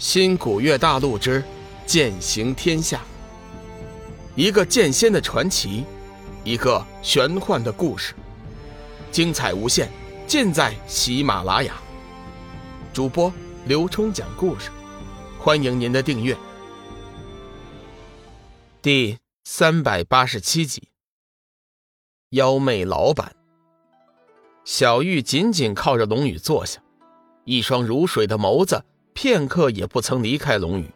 新古月大陆之剑行天下，一个剑仙的传奇，一个玄幻的故事，精彩无限，尽在喜马拉雅。主播刘冲讲故事，欢迎您的订阅。第三百八十七集，妖媚老板小玉紧紧靠着龙宇坐下，一双如水的眸子。片刻也不曾离开龙宇。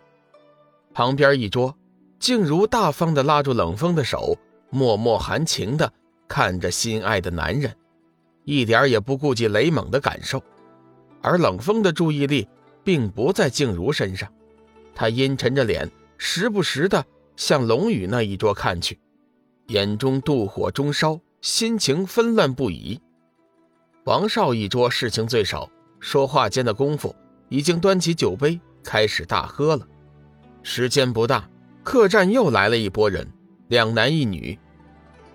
旁边一桌，静茹大方地拉住冷风的手，默默含情地看着心爱的男人，一点也不顾及雷猛的感受。而冷风的注意力并不在静茹身上，他阴沉着脸，时不时地向龙宇那一桌看去，眼中妒火中烧，心情纷乱不已。王少一桌事情最少，说话间的功夫。已经端起酒杯开始大喝了，时间不大，客栈又来了一拨人，两男一女。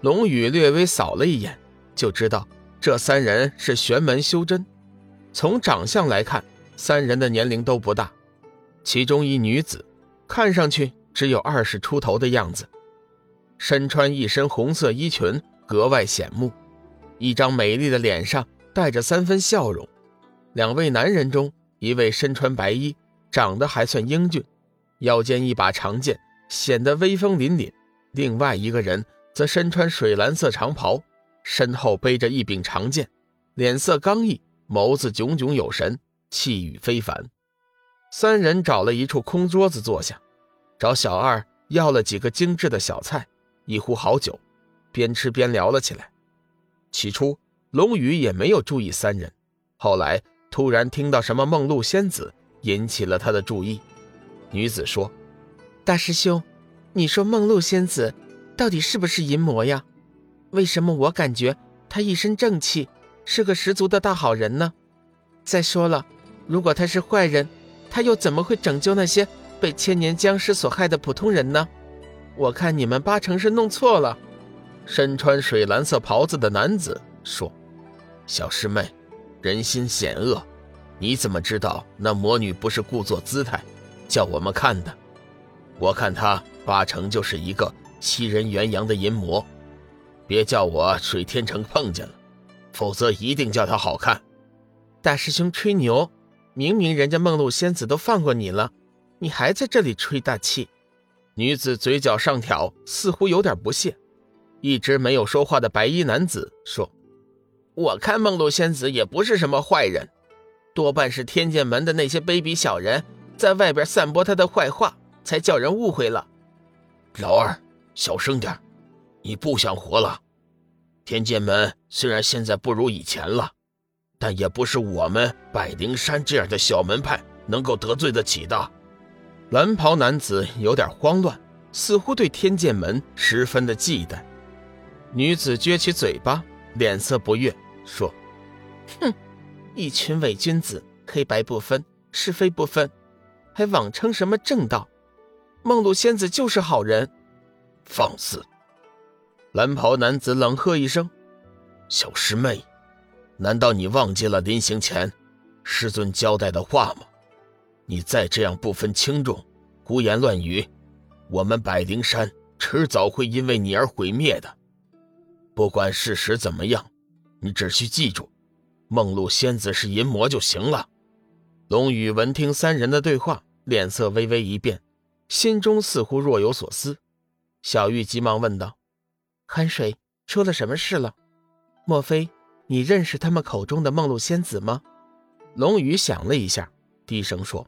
龙宇略微扫了一眼，就知道这三人是玄门修真。从长相来看，三人的年龄都不大，其中一女子看上去只有二十出头的样子，身穿一身红色衣裙，格外显目，一张美丽的脸上带着三分笑容。两位男人中。一位身穿白衣，长得还算英俊，腰间一把长剑，显得威风凛凛；另外一个人则身穿水蓝色长袍，身后背着一柄长剑，脸色刚毅，眸子炯炯有神，气宇非凡。三人找了一处空桌子坐下，找小二要了几个精致的小菜，一壶好酒，边吃边聊了起来。起初，龙宇也没有注意三人，后来。突然听到什么梦露仙子，引起了他的注意。女子说：“大师兄，你说梦露仙子到底是不是淫魔呀？为什么我感觉她一身正气，是个十足的大好人呢？再说了，如果她是坏人，她又怎么会拯救那些被千年僵尸所害的普通人呢？我看你们八成是弄错了。”身穿水蓝色袍子的男子说：“小师妹。”人心险恶，你怎么知道那魔女不是故作姿态，叫我们看的？我看她八成就是一个欺人元阳的淫魔，别叫我水天成碰见了，否则一定叫她好看。大师兄吹牛，明明人家梦露仙子都放过你了，你还在这里吹大气。女子嘴角上挑，似乎有点不屑。一直没有说话的白衣男子说。我看梦露仙子也不是什么坏人，多半是天剑门的那些卑鄙小人在外边散播他的坏话，才叫人误会了。老二，小声点，你不想活了？天剑门虽然现在不如以前了，但也不是我们百灵山这样的小门派能够得罪得起的。蓝袍男子有点慌乱，似乎对天剑门十分的忌惮。女子撅起嘴巴，脸色不悦。说：“哼，一群伪君子，黑白不分，是非不分，还妄称什么正道？梦露仙子就是好人。”放肆！蓝袍男子冷喝一声：“小师妹，难道你忘记了临行前师尊交代的话吗？你再这样不分轻重，胡言乱语，我们百灵山迟早会因为你而毁灭的。不管事实怎么样。”你只需记住，梦露仙子是淫魔就行了。龙宇闻听三人的对话，脸色微微一变，心中似乎若有所思。小玉急忙问道：“寒水出了什么事了？莫非你认识他们口中的梦露仙子吗？”龙宇想了一下，低声说：“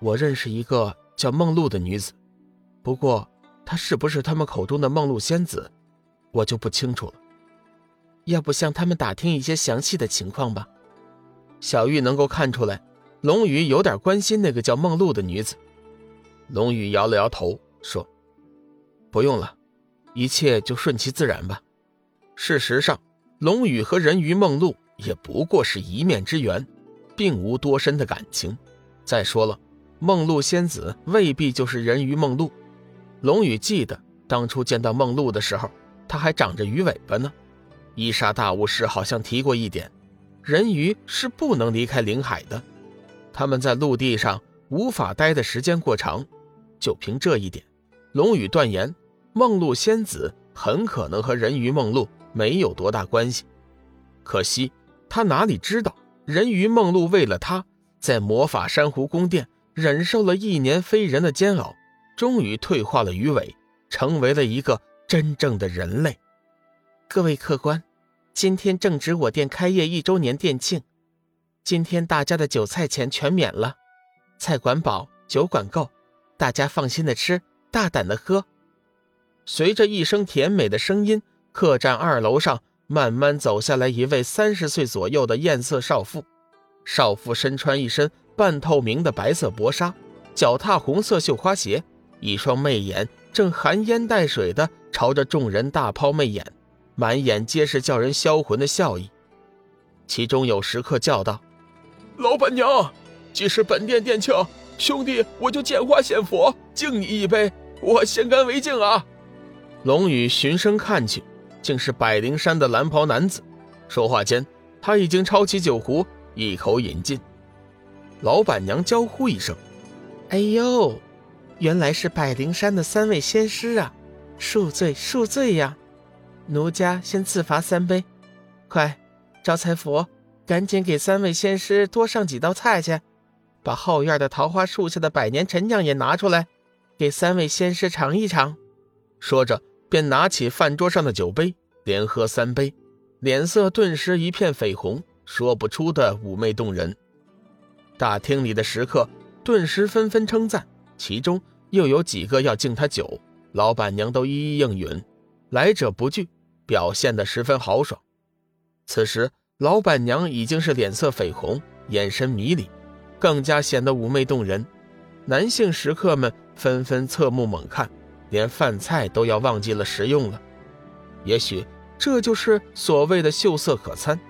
我认识一个叫梦露的女子，不过她是不是他们口中的梦露仙子，我就不清楚了。”要不向他们打听一些详细的情况吧。小玉能够看出来，龙宇有点关心那个叫梦露的女子。龙宇摇了摇头，说：“不用了，一切就顺其自然吧。”事实上，龙宇和人鱼梦露也不过是一面之缘，并无多深的感情。再说了，梦露仙子未必就是人鱼梦露。龙宇记得当初见到梦露的时候，她还长着鱼尾巴呢。伊莎大巫师好像提过一点，人鱼是不能离开灵海的。他们在陆地上无法待的时间过长。就凭这一点，龙宇断言，梦露仙子很可能和人鱼梦露没有多大关系。可惜他哪里知道，人鱼梦露为了他，在魔法珊瑚宫殿忍受了一年非人的煎熬，终于退化了鱼尾，成为了一个真正的人类。各位客官，今天正值我店开业一周年店庆，今天大家的酒菜钱全免了，菜管饱，酒管够，大家放心的吃，大胆的喝。随着一声甜美的声音，客栈二楼上慢慢走下来一位三十岁左右的艳色少妇。少妇身穿一身半透明的白色薄纱，脚踏红色绣花鞋，一双媚眼正含烟带水的朝着众人大抛媚眼。满眼皆是叫人销魂的笑意，其中有食客叫道：“老板娘，既是本店店庆，兄弟我就见花献佛，敬你一杯，我先干为敬啊！”龙宇循声看去，竟是百灵山的蓝袍男子。说话间，他已经抄起酒壶，一口饮尽。老板娘娇呼一声：“哎呦，原来是百灵山的三位仙师啊！恕罪，恕罪呀！”奴家先自罚三杯，快，招财佛，赶紧给三位仙师多上几道菜去，把后院的桃花树下的百年陈酿也拿出来，给三位仙师尝一尝。说着，便拿起饭桌上的酒杯，连喝三杯，脸色顿时一片绯红，说不出的妩媚动人。大厅里的食客顿时纷纷称赞，其中又有几个要敬他酒，老板娘都一一应允，来者不拒。表现得十分豪爽。此时，老板娘已经是脸色绯红，眼神迷离，更加显得妩媚动人。男性食客们纷纷侧目猛看，连饭菜都要忘记了食用了。也许这就是所谓的秀色可餐。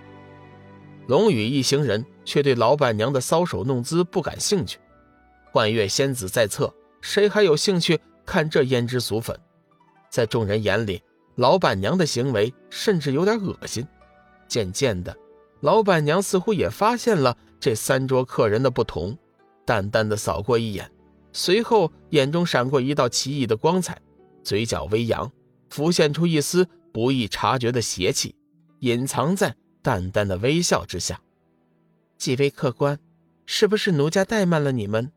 龙宇一行人却对老板娘的搔首弄姿不感兴趣。幻月仙子在侧，谁还有兴趣看这胭脂俗粉？在众人眼里。老板娘的行为甚至有点恶心。渐渐的，老板娘似乎也发现了这三桌客人的不同，淡淡的扫过一眼，随后眼中闪过一道奇异的光彩，嘴角微扬，浮现出一丝不易察觉的邪气，隐藏在淡淡的微笑之下。几位客官，是不是奴家怠慢了你们？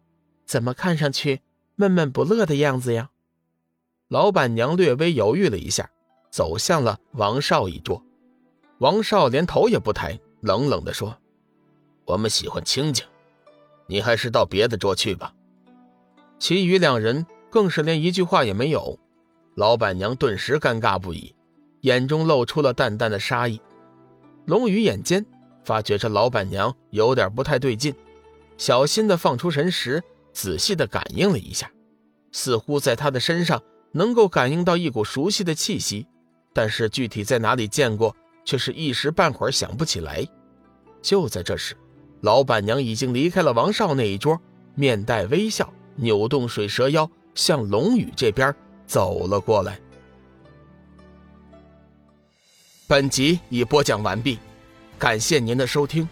怎么看上去闷闷不乐的样子呀？老板娘略微犹豫了一下。走向了王少一桌，王少连头也不抬，冷冷地说：“我们喜欢清静，你还是到别的桌去吧。”其余两人更是连一句话也没有。老板娘顿时尴尬不已，眼中露出了淡淡的杀意。龙宇眼尖，发觉这老板娘有点不太对劲，小心地放出神识，仔细地感应了一下，似乎在他的身上能够感应到一股熟悉的气息。但是具体在哪里见过，却是一时半会儿想不起来。就在这时，老板娘已经离开了王少那一桌，面带微笑，扭动水蛇腰，向龙宇这边走了过来。本集已播讲完毕，感谢您的收听。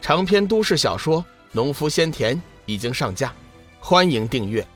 长篇都市小说《农夫先田》已经上架，欢迎订阅。